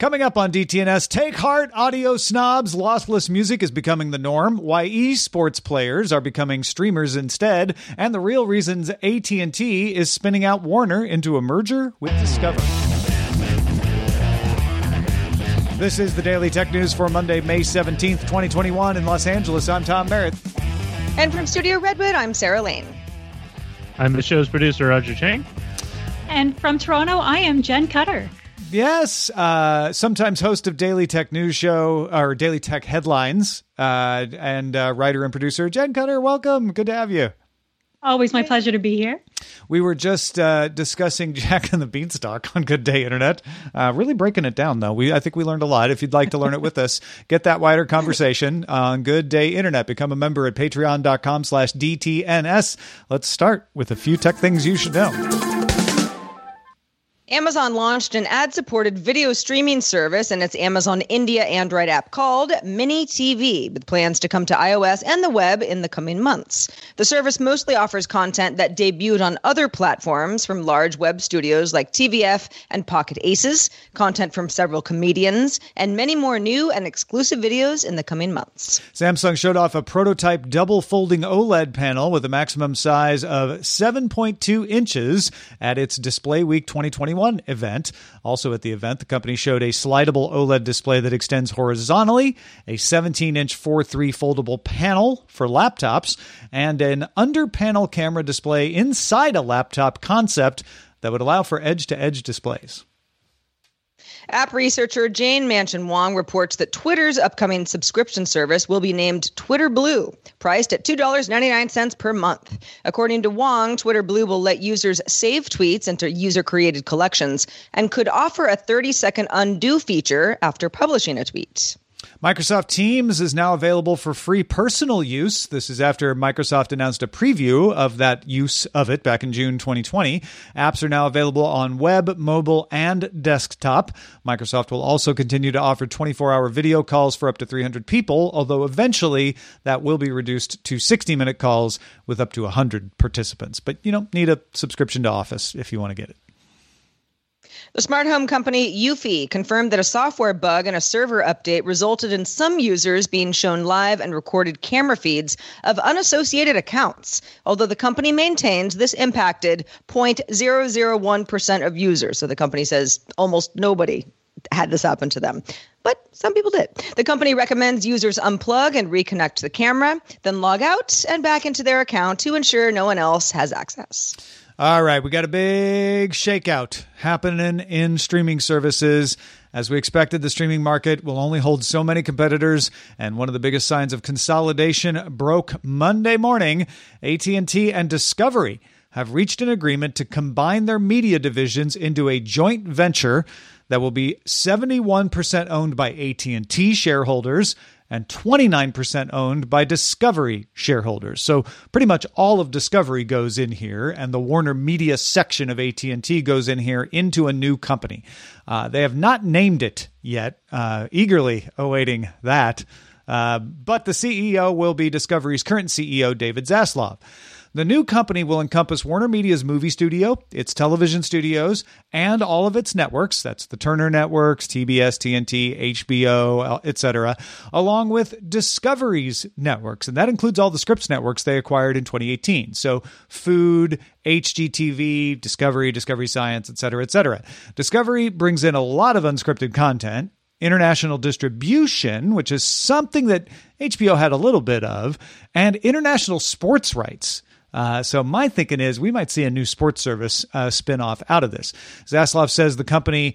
Coming up on DTNS, take heart, audio snobs. Lossless music is becoming the norm. Why esports players are becoming streamers instead, and the real reasons AT&T is spinning out Warner into a merger with Discovery. This is the Daily Tech News for Monday, May 17th, 2021 in Los Angeles. I'm Tom Merritt. And from Studio Redwood, I'm Sarah Lane. I'm the show's producer, Roger Chang. And from Toronto, I am Jen Cutter. Yes, uh, sometimes host of Daily Tech News Show or Daily Tech Headlines, uh, and uh, writer and producer Jen Cutter. Welcome, good to have you. Always my pleasure to be here. We were just uh, discussing Jack and the Beanstalk on Good Day Internet. Uh, really breaking it down, though. We I think we learned a lot. If you'd like to learn it with us, get that wider conversation on Good Day Internet. Become a member at patreon.com slash DTNS. Let's start with a few tech things you should know. Amazon launched an ad supported video streaming service in its Amazon India Android app called Mini TV, with plans to come to iOS and the web in the coming months. The service mostly offers content that debuted on other platforms from large web studios like TVF and Pocket Aces, content from several comedians, and many more new and exclusive videos in the coming months. Samsung showed off a prototype double folding OLED panel with a maximum size of 7.2 inches at its Display Week 2021 event. Also at the event, the company showed a slidable OLED display that extends horizontally, a 17 inch 4.3 foldable panel for laptops, and an under panel camera display inside a laptop concept that would allow for edge to edge displays. App researcher Jane Manchun Wong reports that Twitter's upcoming subscription service will be named Twitter Blue, priced at $2.99 per month. According to Wong, Twitter Blue will let users save tweets into user created collections and could offer a 30 second undo feature after publishing a tweet. Microsoft Teams is now available for free personal use. This is after Microsoft announced a preview of that use of it back in June 2020. Apps are now available on web, mobile, and desktop. Microsoft will also continue to offer 24 hour video calls for up to 300 people, although eventually that will be reduced to 60 minute calls with up to 100 participants. But you don't need a subscription to Office if you want to get it. The smart home company Eufy confirmed that a software bug and a server update resulted in some users being shown live and recorded camera feeds of unassociated accounts. Although the company maintains this impacted 0.001% of users. So the company says almost nobody had this happen to them. But some people did. The company recommends users unplug and reconnect the camera, then log out and back into their account to ensure no one else has access. All right, we got a big shakeout happening in streaming services. As we expected, the streaming market will only hold so many competitors, and one of the biggest signs of consolidation broke Monday morning. AT&T and Discovery have reached an agreement to combine their media divisions into a joint venture that will be 71% owned by AT&T shareholders and 29% owned by Discovery shareholders. So pretty much all of Discovery goes in here and the Warner Media section of AT&T goes in here into a new company. Uh, they have not named it yet, uh, eagerly awaiting that. Uh, but the CEO will be Discovery's current CEO, David Zaslav. The new company will encompass Warner Media's movie studio, its television studios, and all of its networks. That's the Turner Networks, TBS, TNT, HBO, etc., along with Discovery's networks. And that includes all the Scripps networks they acquired in 2018. So Food, HGTV, Discovery, Discovery Science, etc., etc. Discovery brings in a lot of unscripted content international distribution, which is something that HBO had a little bit of, and international sports rights. Uh, so my thinking is we might see a new sports service uh, spinoff out of this. Zaslav says the company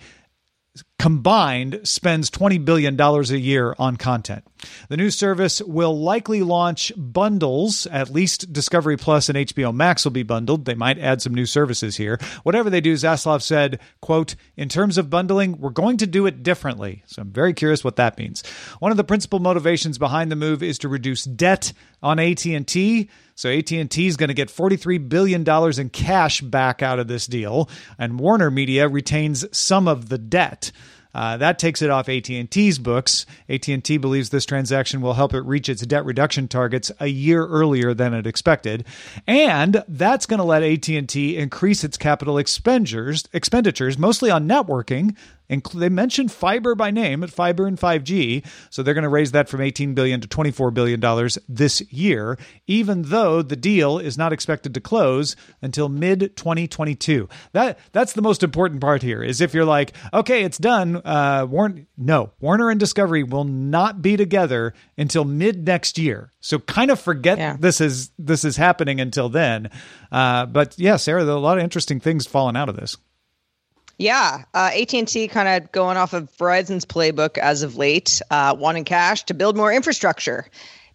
combined spends $20 billion a year on content. The new service will likely launch bundles. At least Discovery Plus and HBO Max will be bundled. They might add some new services here. Whatever they do, Zaslav said, quote, in terms of bundling, we're going to do it differently. So I'm very curious what that means. One of the principal motivations behind the move is to reduce debt on AT&T. So AT&T is going to get 43 billion dollars in cash back out of this deal and Warner Media retains some of the debt. Uh, that takes it off AT&T's books. AT&T believes this transaction will help it reach its debt reduction targets a year earlier than it expected, and that's going to let AT&T increase its capital expenditures, expenditures mostly on networking they mentioned fiber by name at fiber and 5G, so they're going to raise that from 18 billion to 24 billion dollars this year, even though the deal is not expected to close until mid 2022. That that's the most important part here. Is if you're like, okay, it's done. Uh, Warner, no, Warner and Discovery will not be together until mid next year. So kind of forget yeah. this is this is happening until then. Uh, but yeah, Sarah, there are a lot of interesting things falling out of this. Yeah, uh, AT&T kind of going off of Verizon's playbook as of late, uh, wanting cash to build more infrastructure.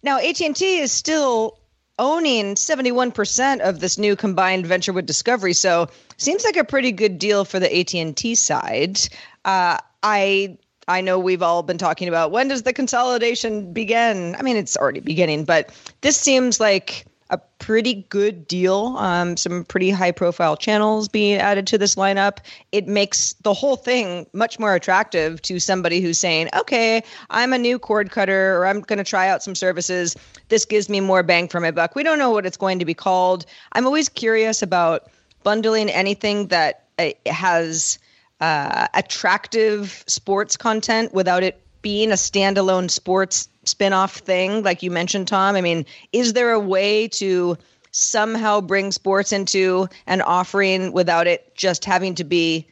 Now, AT&T is still owning 71% of this new combined venture with Discovery, so seems like a pretty good deal for the AT&T side. Uh, I I know we've all been talking about when does the consolidation begin? I mean, it's already beginning, but this seems like a pretty good deal. Um, some pretty high profile channels being added to this lineup. It makes the whole thing much more attractive to somebody who's saying, okay, I'm a new cord cutter or I'm going to try out some services. This gives me more bang for my buck. We don't know what it's going to be called. I'm always curious about bundling anything that uh, has uh, attractive sports content without it being a standalone sports spin-off thing like you mentioned tom? I mean is there a way to somehow bring sports into an offering without it just having to be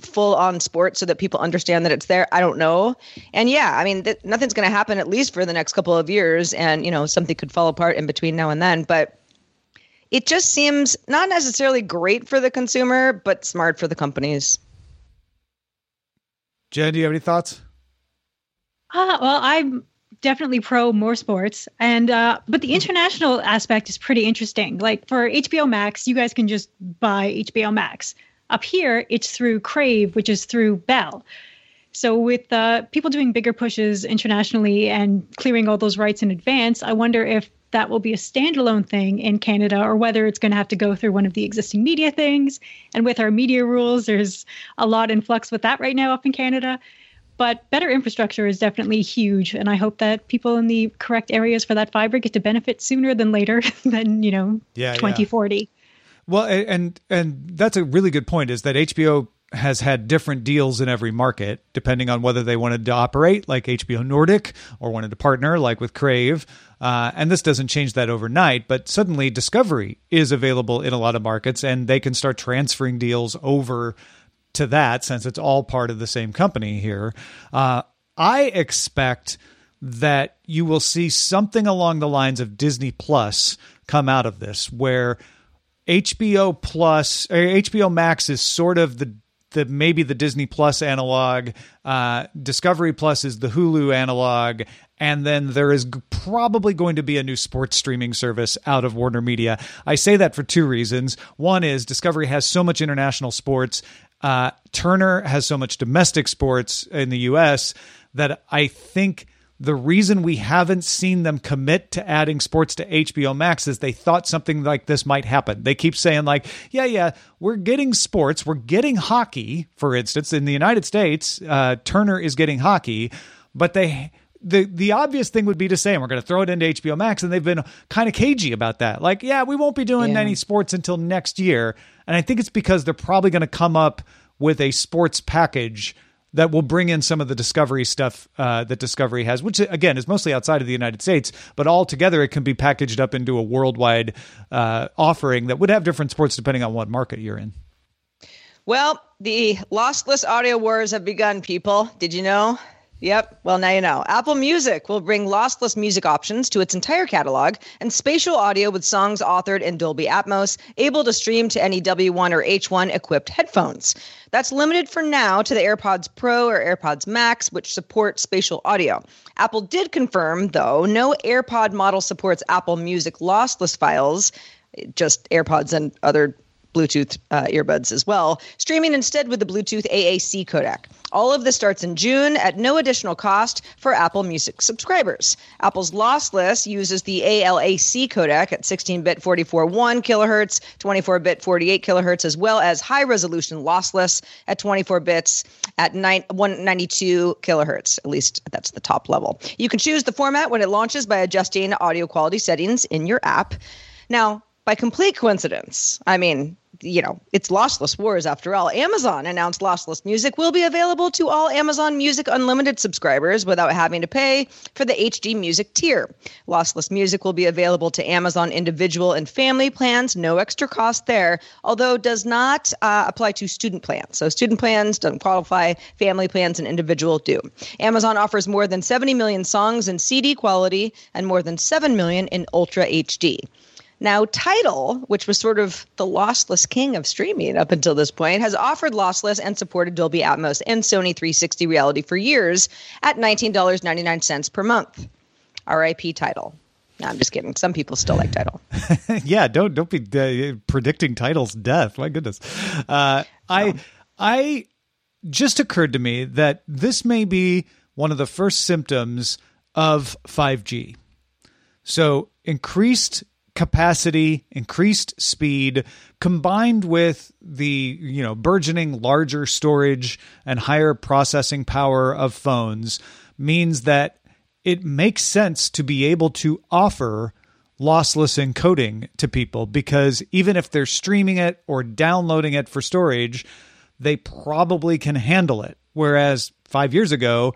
full on sports so that people understand that it's there? I don't know. And yeah i mean th- nothing's going to happen at least for the next couple of years and you know something could fall apart in between now and then but it just seems not necessarily great for the consumer but smart for the companies. Jen do you have any thoughts? Uh, well, I'm definitely pro more sports, and uh, but the international aspect is pretty interesting. Like for HBO Max, you guys can just buy HBO Max. Up here, it's through Crave, which is through Bell. So with uh, people doing bigger pushes internationally and clearing all those rights in advance, I wonder if that will be a standalone thing in Canada or whether it's going to have to go through one of the existing media things. And with our media rules, there's a lot in flux with that right now up in Canada but better infrastructure is definitely huge and i hope that people in the correct areas for that fiber get to benefit sooner than later than you know yeah, 2040 yeah. well and and that's a really good point is that hbo has had different deals in every market depending on whether they wanted to operate like HBO Nordic or wanted to partner like with Crave. Uh, and this doesn't change that overnight, but suddenly Discovery is available in a lot of markets and they can start transferring deals over to that since it's all part of the same company here. Uh, I expect that you will see something along the lines of Disney Plus come out of this, where HBO Plus, or HBO Max is sort of the the maybe the Disney Plus analog. Uh, Discovery Plus is the Hulu analog, and then there is probably going to be a new sports streaming service out of Warner Media. I say that for two reasons. One is Discovery has so much international sports uh, Turner has so much domestic sports in the U.S. that I think the reason we haven't seen them commit to adding sports to HBO Max is they thought something like this might happen. They keep saying, like, yeah, yeah, we're getting sports, we're getting hockey, for instance. In the United States, uh, Turner is getting hockey, but they the the obvious thing would be to say, and we're going to throw it into HBO Max, and they've been kind of cagey about that. Like, yeah, we won't be doing Yeah. any sports until next year, and I think it's because they're probably going to come up with a sports package that will bring in some of the Discovery stuff uh, that Discovery has, which again is mostly outside of the United States, but all together it can be packaged up into a worldwide uh, offering that would have different sports depending on what market you're in. Well, the lossless audio wars have begun, people. Did you know? Yep. Well, now you know. Apple Music will bring lossless music options to its entire catalog and spatial audio with songs authored in Dolby Atmos, able to stream to any W1 or H1 equipped headphones. That's limited for now to the AirPods Pro or AirPods Max, which support spatial audio. Apple did confirm, though, no AirPod model supports Apple Music lossless files, just AirPods and other Bluetooth uh, earbuds as well, streaming instead with the Bluetooth AAC codec. All of this starts in June at no additional cost for Apple Music subscribers. Apple's lossless uses the ALAC codec at 16-bit 44.1 kilohertz, 24-bit 48 kilohertz, as well as high-resolution lossless at 24 bits at 9, 192 kilohertz. At least that's the top level. You can choose the format when it launches by adjusting audio quality settings in your app. Now, by complete coincidence, I mean, you know, it's lossless wars after all. Amazon announced lossless music will be available to all Amazon Music Unlimited subscribers without having to pay for the HD Music tier. Lossless music will be available to Amazon individual and family plans, no extra cost there, although does not uh, apply to student plans. So student plans don't qualify, family plans and individual do. Amazon offers more than 70 million songs in CD quality and more than 7 million in Ultra HD. Now, Tidal, which was sort of the lossless king of streaming up until this point, has offered lossless and supported Dolby Atmos and Sony 360 reality for years at $19.99 per month. RIP Tidal. No, I'm just kidding. Some people still like Tidal. yeah, don't don't be uh, predicting Tidal's death. My goodness. Uh, I I just occurred to me that this may be one of the first symptoms of 5G. So increased capacity, increased speed, combined with the you know burgeoning larger storage and higher processing power of phones, means that it makes sense to be able to offer lossless encoding to people because even if they're streaming it or downloading it for storage, they probably can handle it. Whereas five years ago,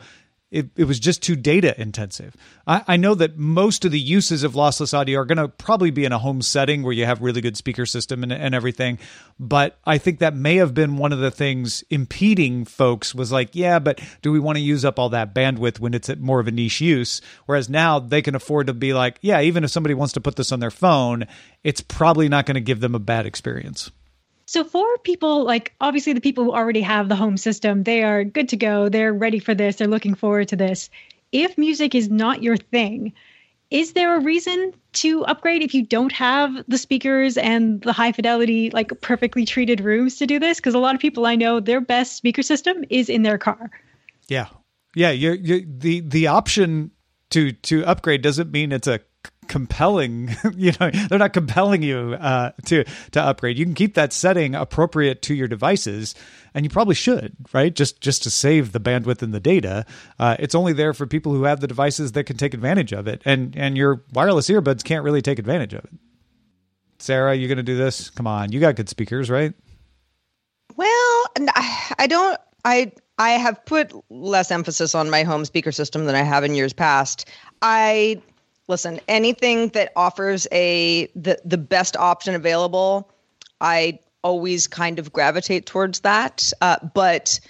it, it was just too data intensive. I, I know that most of the uses of lossless audio are going to probably be in a home setting where you have really good speaker system and, and everything. But I think that may have been one of the things impeding folks was like, yeah, but do we want to use up all that bandwidth when it's more of a niche use? Whereas now they can afford to be like, yeah, even if somebody wants to put this on their phone, it's probably not going to give them a bad experience. So for people like obviously the people who already have the home system, they are good to go. They're ready for this. They're looking forward to this. If music is not your thing, is there a reason to upgrade if you don't have the speakers and the high fidelity like perfectly treated rooms to do this? Because a lot of people I know their best speaker system is in their car. Yeah, yeah. You're, you're, the the option to to upgrade doesn't mean it's a compelling you know they're not compelling you uh, to to upgrade. You can keep that setting appropriate to your devices and you probably should right? Just just to save the bandwidth and the data. Uh, it's only there for people who have the devices that can take advantage of it and and your wireless earbuds can't really take advantage of it. Sarah you're gonna do this? Come on. You got good speakers right? Well, i don't. I I have put less emphasis on my home speaker system than I have in years past. I listen anything that offers a the the best option available. I always kind of gravitate towards that, uh, but.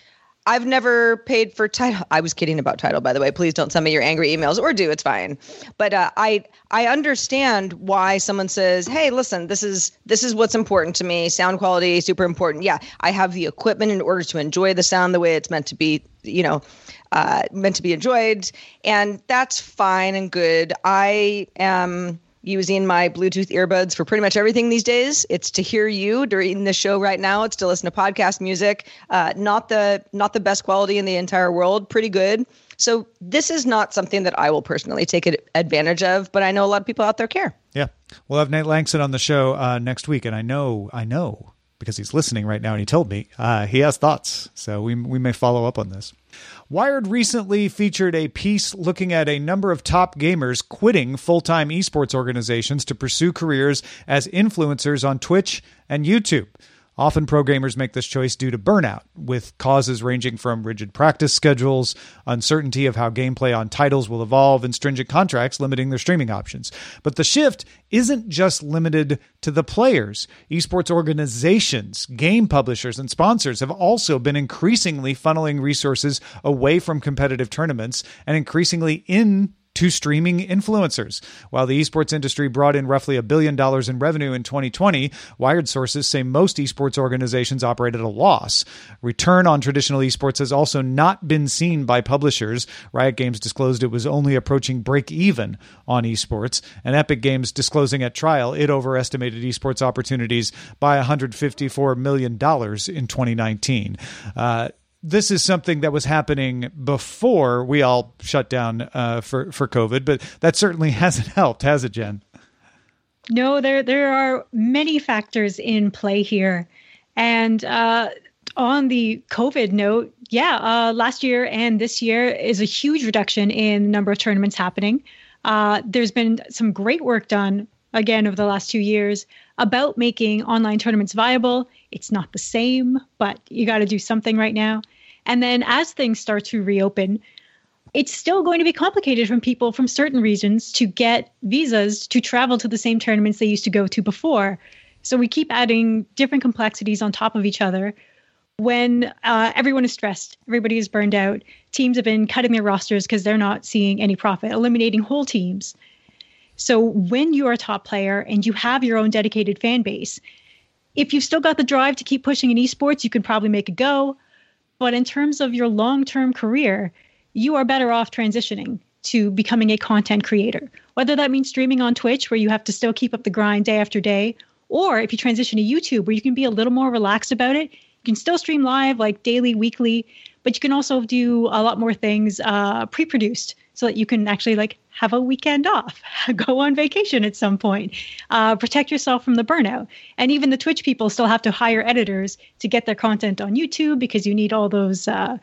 I've never paid for Tidal. I was kidding about Tidal, by the way. Please don't send me your angry emails, or do. It's fine. But uh, I I understand why someone says, "Hey, listen, this is this is what's important to me. Sound quality super important. Yeah, I have the equipment in order to enjoy the sound the way it's meant to be. You know, uh, meant to be enjoyed, and that's fine and good. I am." using my Bluetooth earbuds for pretty much everything these days. It's to hear you during the show right now. It's to listen to podcast music. Uh, not the not the best quality in the entire world. Pretty good. So this is not something that I will personally take advantage of, but I know a lot of people out there care. yeah we'll have nate langston on the show uh, next week and i know i know because he's listening right now and he told me uh, he has thoughts so we, we may follow up on this Wired recently featured a piece looking at a number of top gamers quitting full time esports organizations to pursue careers as influencers on Twitch and YouTube. Often, programmers make this choice due to burnout, with causes ranging from rigid practice schedules, uncertainty of how gameplay on titles will evolve, and stringent contracts limiting their streaming options. But the shift isn't just limited to the players. Esports organizations, game publishers, and sponsors have also been increasingly funneling resources away from competitive tournaments and increasingly in to streaming influencers. While the esports industry brought in roughly a billion dollars in revenue in 2020, Wired sources say most esports organizations operate at a loss. Return on traditional esports has also not been seen by publishers. Riot Games disclosed it was only approaching break even on esports, and Epic Games disclosing at trial it overestimated esports opportunities by $154 million in 2019. Uh, this is something that was happening before we all shut down uh, for for COVID, but that certainly hasn't helped, has it, Jen? No, there there are many factors in play here, and uh, on the COVID note, yeah, uh, last year and this year is a huge reduction in the number of tournaments happening. Uh, there's been some great work done again over the last two years about making online tournaments viable. It's not the same, but you got to do something right now. And then as things start to reopen, it's still going to be complicated from people from certain regions to get visas to travel to the same tournaments they used to go to before. So we keep adding different complexities on top of each other. When uh, everyone is stressed, everybody is burned out. Teams have been cutting their rosters because they're not seeing any profit, eliminating whole teams. So when you are a top player and you have your own dedicated fan base, if you've still got the drive to keep pushing in esports, you can probably make a go. But in terms of your long term career, you are better off transitioning to becoming a content creator. Whether that means streaming on Twitch, where you have to still keep up the grind day after day, or if you transition to YouTube, where you can be a little more relaxed about it. You can still stream live, like daily, weekly, but you can also do a lot more things uh, pre produced so that you can actually like have a weekend off, go on vacation at some point, uh, protect yourself from the burnout. And even the Twitch people still have to hire editors to get their content on YouTube because you need all those uh,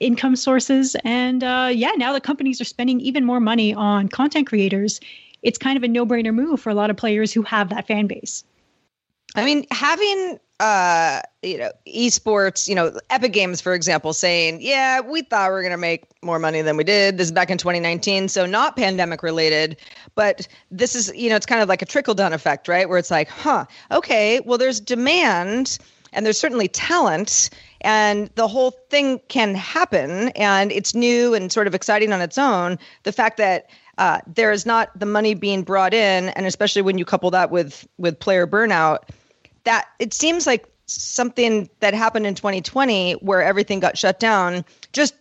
income sources. And uh, yeah, now the companies are spending even more money on content creators. It's kind of a no brainer move for a lot of players who have that fan base. I mean, having uh, you know, esports, you know, Epic Games, for example, saying, yeah, we thought we were going to make more money than we did. This is back in 2019. So not pandemic related, but this is, you know, it's kind of like a trickle down effect, right? Where it's like, huh, okay, well, there's demand and there's certainly talent and the whole thing can happen and it's new and sort of exciting on its own. The fact that uh, there is not the money being brought in, and especially when you couple that with with player burnout, that it seems like something that happened in 2020 where everything got shut down just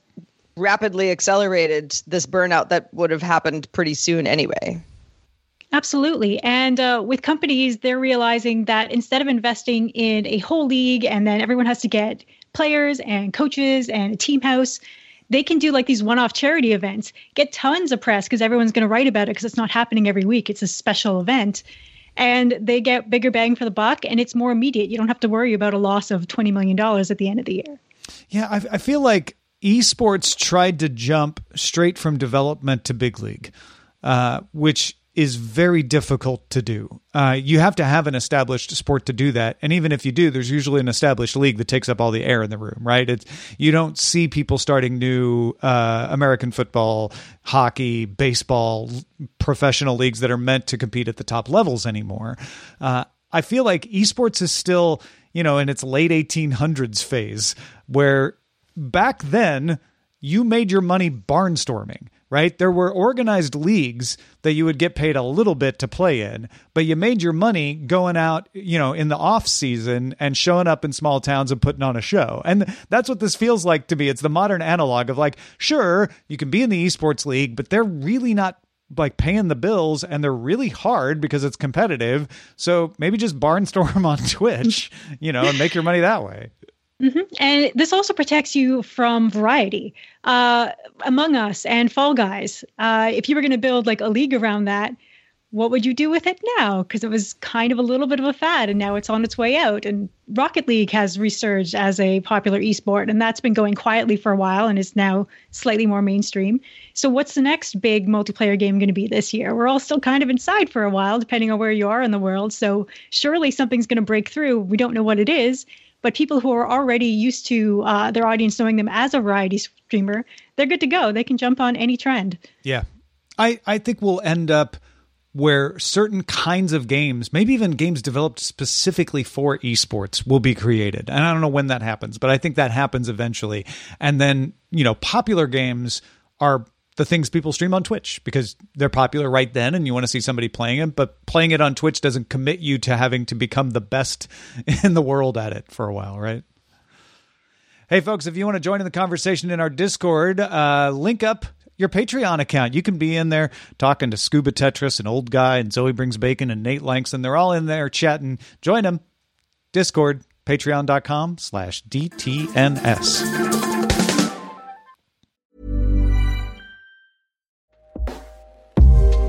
rapidly accelerated this burnout that would have happened pretty soon anyway. Absolutely. And uh, with companies, they're realizing that instead of investing in a whole league and then everyone has to get players and coaches and a team house, they can do like these one off charity events, get tons of press because everyone's going to write about it because it's not happening every week. It's a special event and they get bigger bang for the buck and it's more immediate. You don't have to worry about a loss of $20 million at the end of the year. Yeah, I, I feel like esports tried to jump straight from development to big league, uh, which is very difficult to do. Uh, you have to have an established sport to do that, and even if you do, there's usually an established league that takes up all the air in the room, right? It's you don't see people starting new uh, American football, hockey, baseball, professional leagues that are meant to compete at the top levels anymore. Uh, I feel like esports is still, you know, in its late 1800s phase, where back then you made your money barnstorming right? There were organized leagues that you would get paid a little bit to play in, but you made your money going out, you know, in the off season and showing up in small towns and putting on a show. And that's what this feels like to me. It's the modern analog of like, sure, you can be in the esports league, but they're really not like paying the bills and they're really hard because it's competitive. So maybe just barnstorm on Twitch, you know, and make your money that way. Mm-hmm. And this also protects you from variety. Uh, Among Us and Fall Guys, uh, if you were going to build like a league around that, what would you do with it now? Because it was kind of a little bit of a fad and now it's on its way out. And Rocket League has resurged as a popular esport, and that's been going quietly for a while and is now slightly more mainstream. So, what's the next big multiplayer game going to be this year? We're all still kind of inside for a while, depending on where you are in the world. So, surely something's going to break through. We don't know what it is, but people who are already used to uh, their audience knowing them as a variety streamer, they're good to go. They can jump on any trend. Yeah. I, I think we'll end up where certain kinds of games, maybe even games developed specifically for esports, will be created. And I don't know when that happens, but I think that happens eventually. And then, you know, popular games are the things people stream on Twitch because they're popular right then and you want to see somebody playing it. But playing it on Twitch doesn't commit you to having to become the best in the world at it for a while, right? Hey, folks, if you want to join in the conversation in our Discord, uh, link up your Patreon account. You can be in there talking to Scuba Tetris, an old guy, and Zoe Brings Bacon and Nate Langston. They're all in there chatting. Join them. Discord, patreon.com slash DTNS.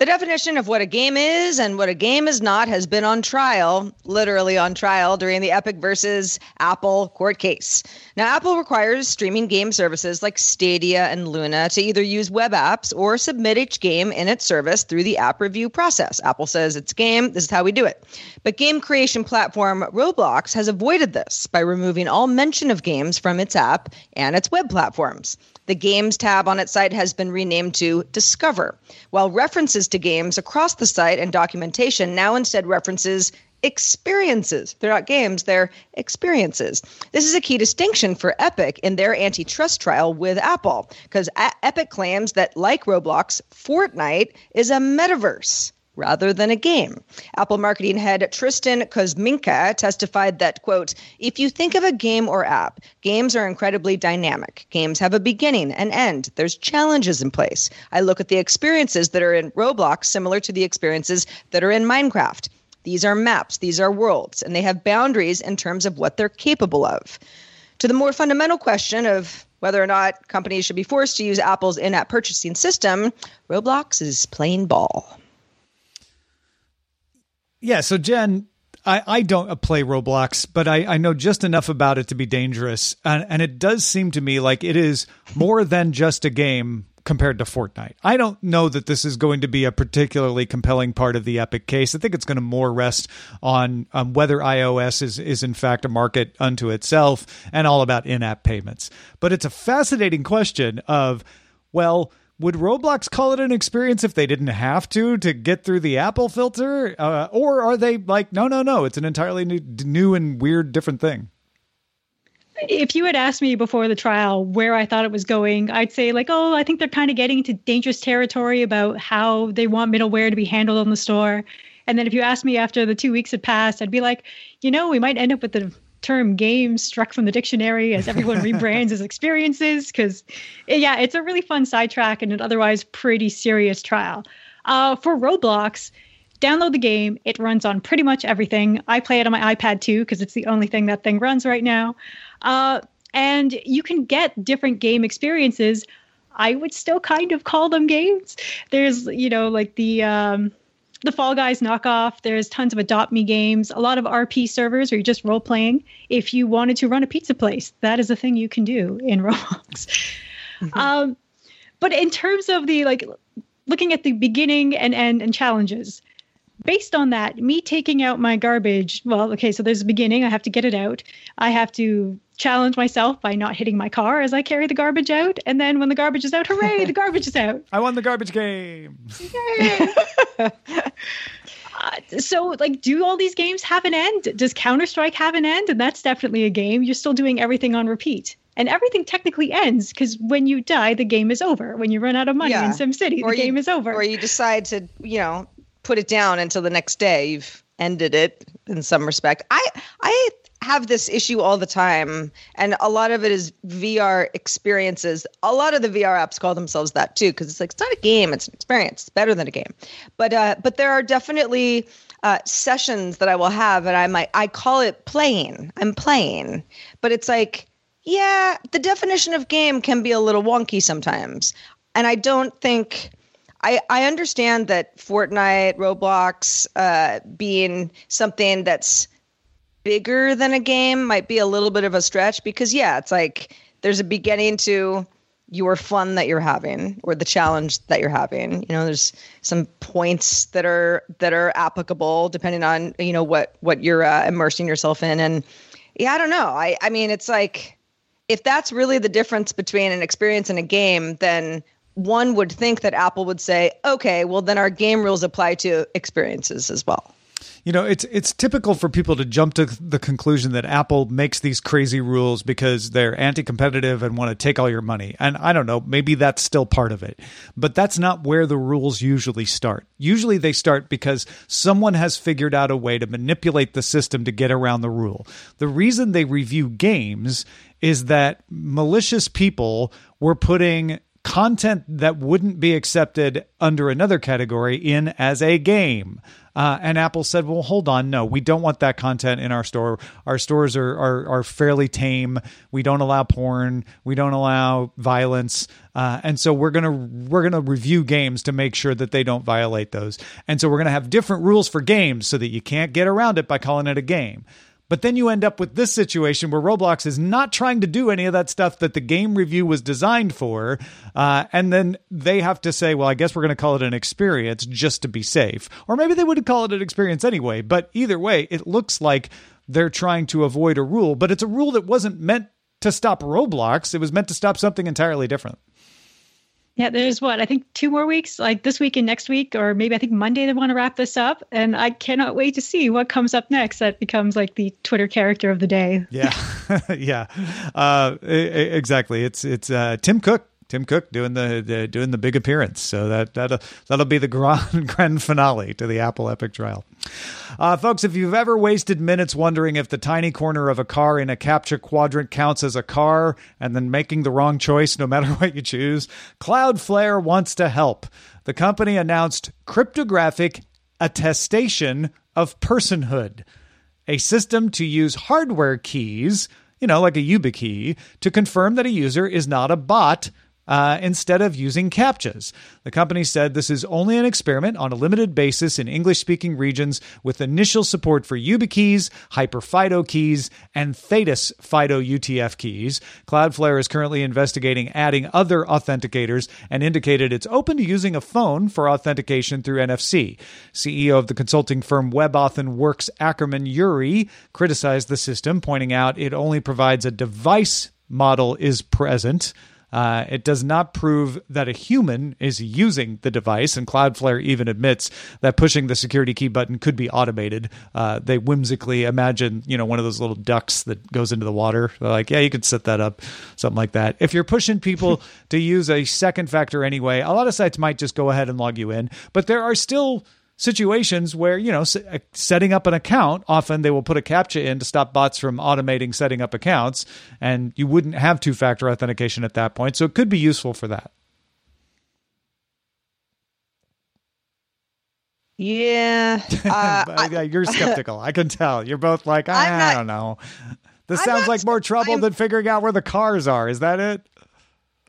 The definition of what a game is and what a game is not has been on trial, literally on trial, during the Epic versus Apple court case. Now, Apple requires streaming game services like Stadia and Luna to either use web apps or submit each game in its service through the app review process. Apple says it's game, this is how we do it. But game creation platform Roblox has avoided this by removing all mention of games from its app and its web platforms. The Games tab on its site has been renamed to Discover, while references to games across the site and documentation now instead references experiences. They're not games, they're experiences. This is a key distinction for Epic in their antitrust trial with Apple, because Epic claims that, like Roblox, Fortnite is a metaverse rather than a game. Apple marketing head Trystan Kosmynka testified that, quote, if you think of a game or app, games are incredibly dynamic. Games have a beginning and end. There's challenges in place. I look at the experiences that are in Roblox similar to the experiences that are in Minecraft. These are maps, these are worlds, and they have boundaries in terms of what they're capable of. To the more fundamental question of whether or not companies should be forced to use Apple's in app purchasing system, Roblox is plain ball. Yeah. So, Jen, I, I don't play Roblox, but I, I know just enough about it to be dangerous. And, and it does seem to me like it is more than just a game compared to Fortnite. I don't know that this is going to be a particularly compelling part of the Epic case. I think it's going to more rest on um, whether iOS is, is in fact a market unto itself and all about in app payments. But it's a fascinating question of, well, would Roblox call it an experience if they didn't have to to get through the Apple filter, uh, or are they like, no, no, no, it's an entirely new, new and weird, different thing? If you had asked me before the trial where I thought it was going, I'd say like, oh, I think they're kind of getting into dangerous territory about how they want middleware to be handled on the store. And then if you asked me after the two weeks had passed, I'd be like, you know, we might end up with the term games struck from the dictionary as everyone rebrands as experiences because yeah it's a really fun sidetrack and an otherwise pretty serious trial. Uh, for roblox download the game. It runs on pretty much everything. I play it on my ipad too because it's the only thing that thing runs right now. Uh, and you can get different game experiences. I would still kind of call them games. There's you know like the um, the Fall Guys knockoff. There's tons of Adopt Me games, a lot of RP servers where you're just role playing. If you wanted to run a pizza place, that is a thing you can do in Roblox. Mm-hmm. Um, but in terms of the like looking at the beginning and end and challenges, based on that, me taking out my garbage, well, okay, so there's a beginning, I have to get it out. I have to challenge myself by not hitting my car as I carry the garbage out. And then when the garbage is out, hooray, the garbage is out. I won the garbage game. uh, so, like, do all these games have an end? Does Counter Strike have an end? And that's definitely a game. You're still doing everything on repeat. And everything technically ends because when you die, the game is over. When you run out of money yeah. in SimCity, the game is over. Or you decide to, you know, put it down until the next day. You've ended it in some respect. I I have this issue all the time and a lot of it is VR experiences. A lot of the VR apps call themselves that too because it's like it's not a game, it's an experience. It's better than a game. But uh but there are definitely uh, sessions that I will have and I might I call it playing. I'm playing. But it's like yeah, the definition of game can be a little wonky sometimes. And I don't think I, I understand that Fortnite, Roblox, uh, being something that's bigger than a game might be a little bit of a stretch because, yeah, it's like there's a beginning to your fun that you're having or the challenge that you're having. You know, there's some points that are that are applicable depending on you know what what you're uh, immersing yourself in. And yeah, I don't know. I I mean, it's like if that's really the difference between an experience and a game, then one would think that Apple would say, okay, well, then our game rules apply to experiences as well. You know, it's it's typical for people to jump to the conclusion that Apple makes these crazy rules because they're anti-competitive and want to take all your money. And I don't know, maybe that's still part of it. But that's not where the rules usually start. Usually they start because someone has figured out a way to manipulate the system to get around the rule. The reason they review games is that malicious people were putting content that wouldn't be accepted under another category in as a game. Uh, and Apple said, "Well, hold on, no, we don't want that content in our store. Our stores are are, are fairly tame. We don't allow porn. We don't allow violence, uh, and so we're gonna we're gonna review games to make sure that they don't violate those. And so we're gonna have different rules for games so that you can't get around it by calling it a game." But then you end up with this situation where Roblox is not trying to do any of that stuff that the game review was designed for. Uh, and then they have to say, well, I guess we're going to call it an experience just to be safe. Or maybe they would call it an experience anyway. But either way, it looks like they're trying to avoid a rule, but it's a rule that wasn't meant to stop Roblox. It was meant to stop something entirely different. Yeah, there's what I think two more weeks, like this week and next week, or maybe I think Monday they want to wrap this up, and I cannot wait to see what comes up next. That becomes like the Twitter character of the day. Yeah, yeah, uh, exactly. It's it's uh, Tim Cook Tim Cook doing the, the, doing the big appearance. So that that'll that'll be the grand grand finale to the Apple Epic trial. Uh, folks, if you've ever wasted minutes wondering if the tiny corner of a car in a CAPTCHA quadrant counts as a car and then making the wrong choice no matter what you choose, Cloudflare wants to help. The company announced cryptographic attestation of personhood, a system to use hardware keys you know, like a YubiKey, to confirm that a user is not a bot uh, instead of using CAPTCHAs. The company said this is only an experiment on a limited basis in English speaking regions with initial support for YubiKeys, HyperFido keys, and Thetis FIDO U2F keys. Cloudflare is currently investigating adding other authenticators and indicated it's open to using a phone for authentication through NFC. CEO of the consulting firm WebAuthn Works Ackermann Yuriy criticized the system, pointing out it only provides a device model is present uh, it does not prove that a human is using the device, and Cloudflare even admits that pushing the security key button could be automated. Uh, they whimsically imagine, you know, one of those little ducks that goes into the water. They're like, yeah, you could set that up, something like that. If you're pushing people to use a second factor anyway, a lot of sites might just go ahead and log you in, but there are still situations where you know uh, setting up an account often they will put a captcha in to stop bots from automating setting up accounts and you wouldn't have two factor authentication at that point so it could be useful for that. Yeah uh, you're skeptical i can tell. You're both like i, not, don't know. This I'm sounds like more trouble I'm, than figuring out where the cars are. Is that it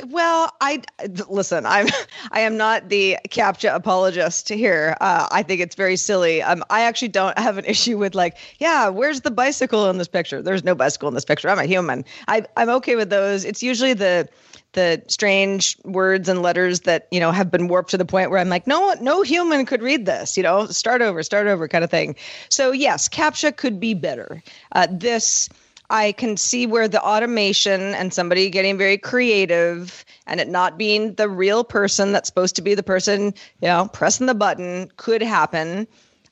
well, I listen. I'm I am not the CAPTCHA apologist here. Uh, I think it's very silly. Um, I actually don't have an issue with like, yeah, where's the bicycle in this picture? There's no bicycle in this picture. I'm a human. I I'm okay with those. It's usually the the strange words and letters that you know have been warped to the point where I'm like, no, no human could read this. You know, start over, start over, kind of thing. So yes, CAPTCHA could be better. Uh, this I can see where the automation and somebody getting very creative and it not being the real person that's supposed to be the person, you know, pressing the button could happen.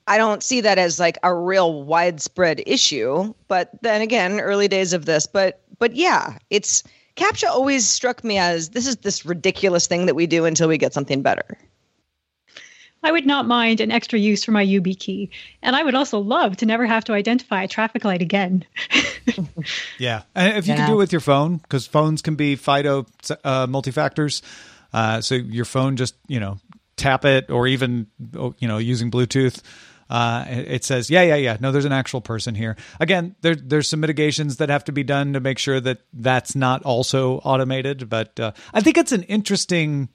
I don't see that as like a real widespread issue, but then again, early days of this, but but yeah, it's CAPTCHA always struck me as this is this ridiculous thing that we do until we get something better. I would not mind an extra use for my UB key. And I would also love to never have to identify a traffic light again. yeah. And if you yeah. can do it with your phone, because phones can be FIDO uh, multi-factors. Uh, so your phone just, you know, tap it or even, you know, using Bluetooth. Uh, it says, yeah, yeah, yeah. No, there's an actual person here. Again, there, there's some mitigations that have to be done to make sure that that's not also automated. But uh, I think it's an interesting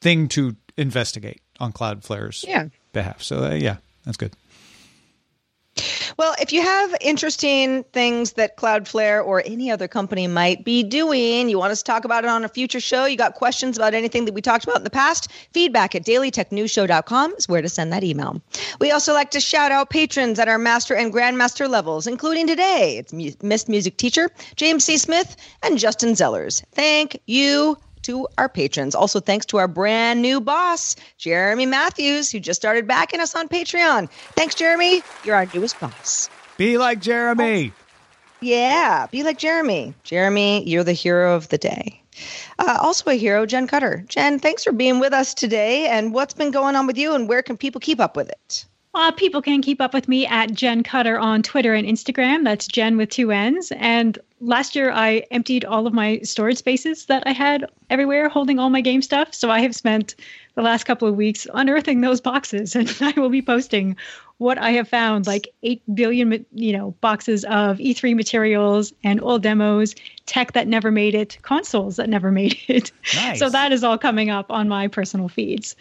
thing to investigate on Cloudflare's yeah. behalf. So uh, yeah, that's good. Well, if you have interesting things that Cloudflare or any other company might be doing, you want us to talk about it on a future show, you got questions about anything that we talked about in the past, feedback at dailytechnewsshow.com is where to send that email. We also like to shout out patrons at our master and grandmaster levels, including today, it's Miss Music Teacher, James C. Smith, and Justin Zellers. Thank you to our patrons. Also, thanks to our brand new boss, Jeremy Matthews, who just started backing us on Patreon. Thanks, Jeremy. You're our newest boss. Be like Jeremy. Oh, yeah, be like Jeremy. Jeremy, you're the hero of the day. Uh, also, a hero, Jen Cutter. Jen, thanks for being with us today. And what's been going on with you, and where can people keep up with it? Uh, people can keep up with me at Jen Cutter on Twitter and Instagram. That's Jen with two N's. And last year, I emptied all of my storage spaces that I had everywhere, holding all my game stuff. So I have spent the last couple of weeks unearthing those boxes, and I will be posting what I have found like 8 billion you know boxes of E3 materials and old demos, tech that never made it, consoles that never made it. Nice. So that is all coming up on my personal feeds.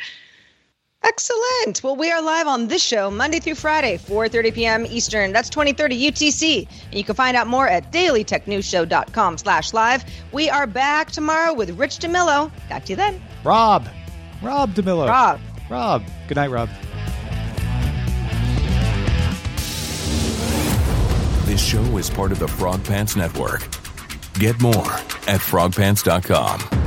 Excellent. Well, we are live on this show Monday through Friday, 4.30 p.m. Eastern. That's 2030 UTC. And you can find out more at dailytechnewsshow.com slash live. We are back tomorrow with Rich DeMillo. Back to you then. Rob. Rob DeMillo. Rob. Rob. Good night, Rob. This show is part of the Frog Pants Network. Get more at frogpants.com.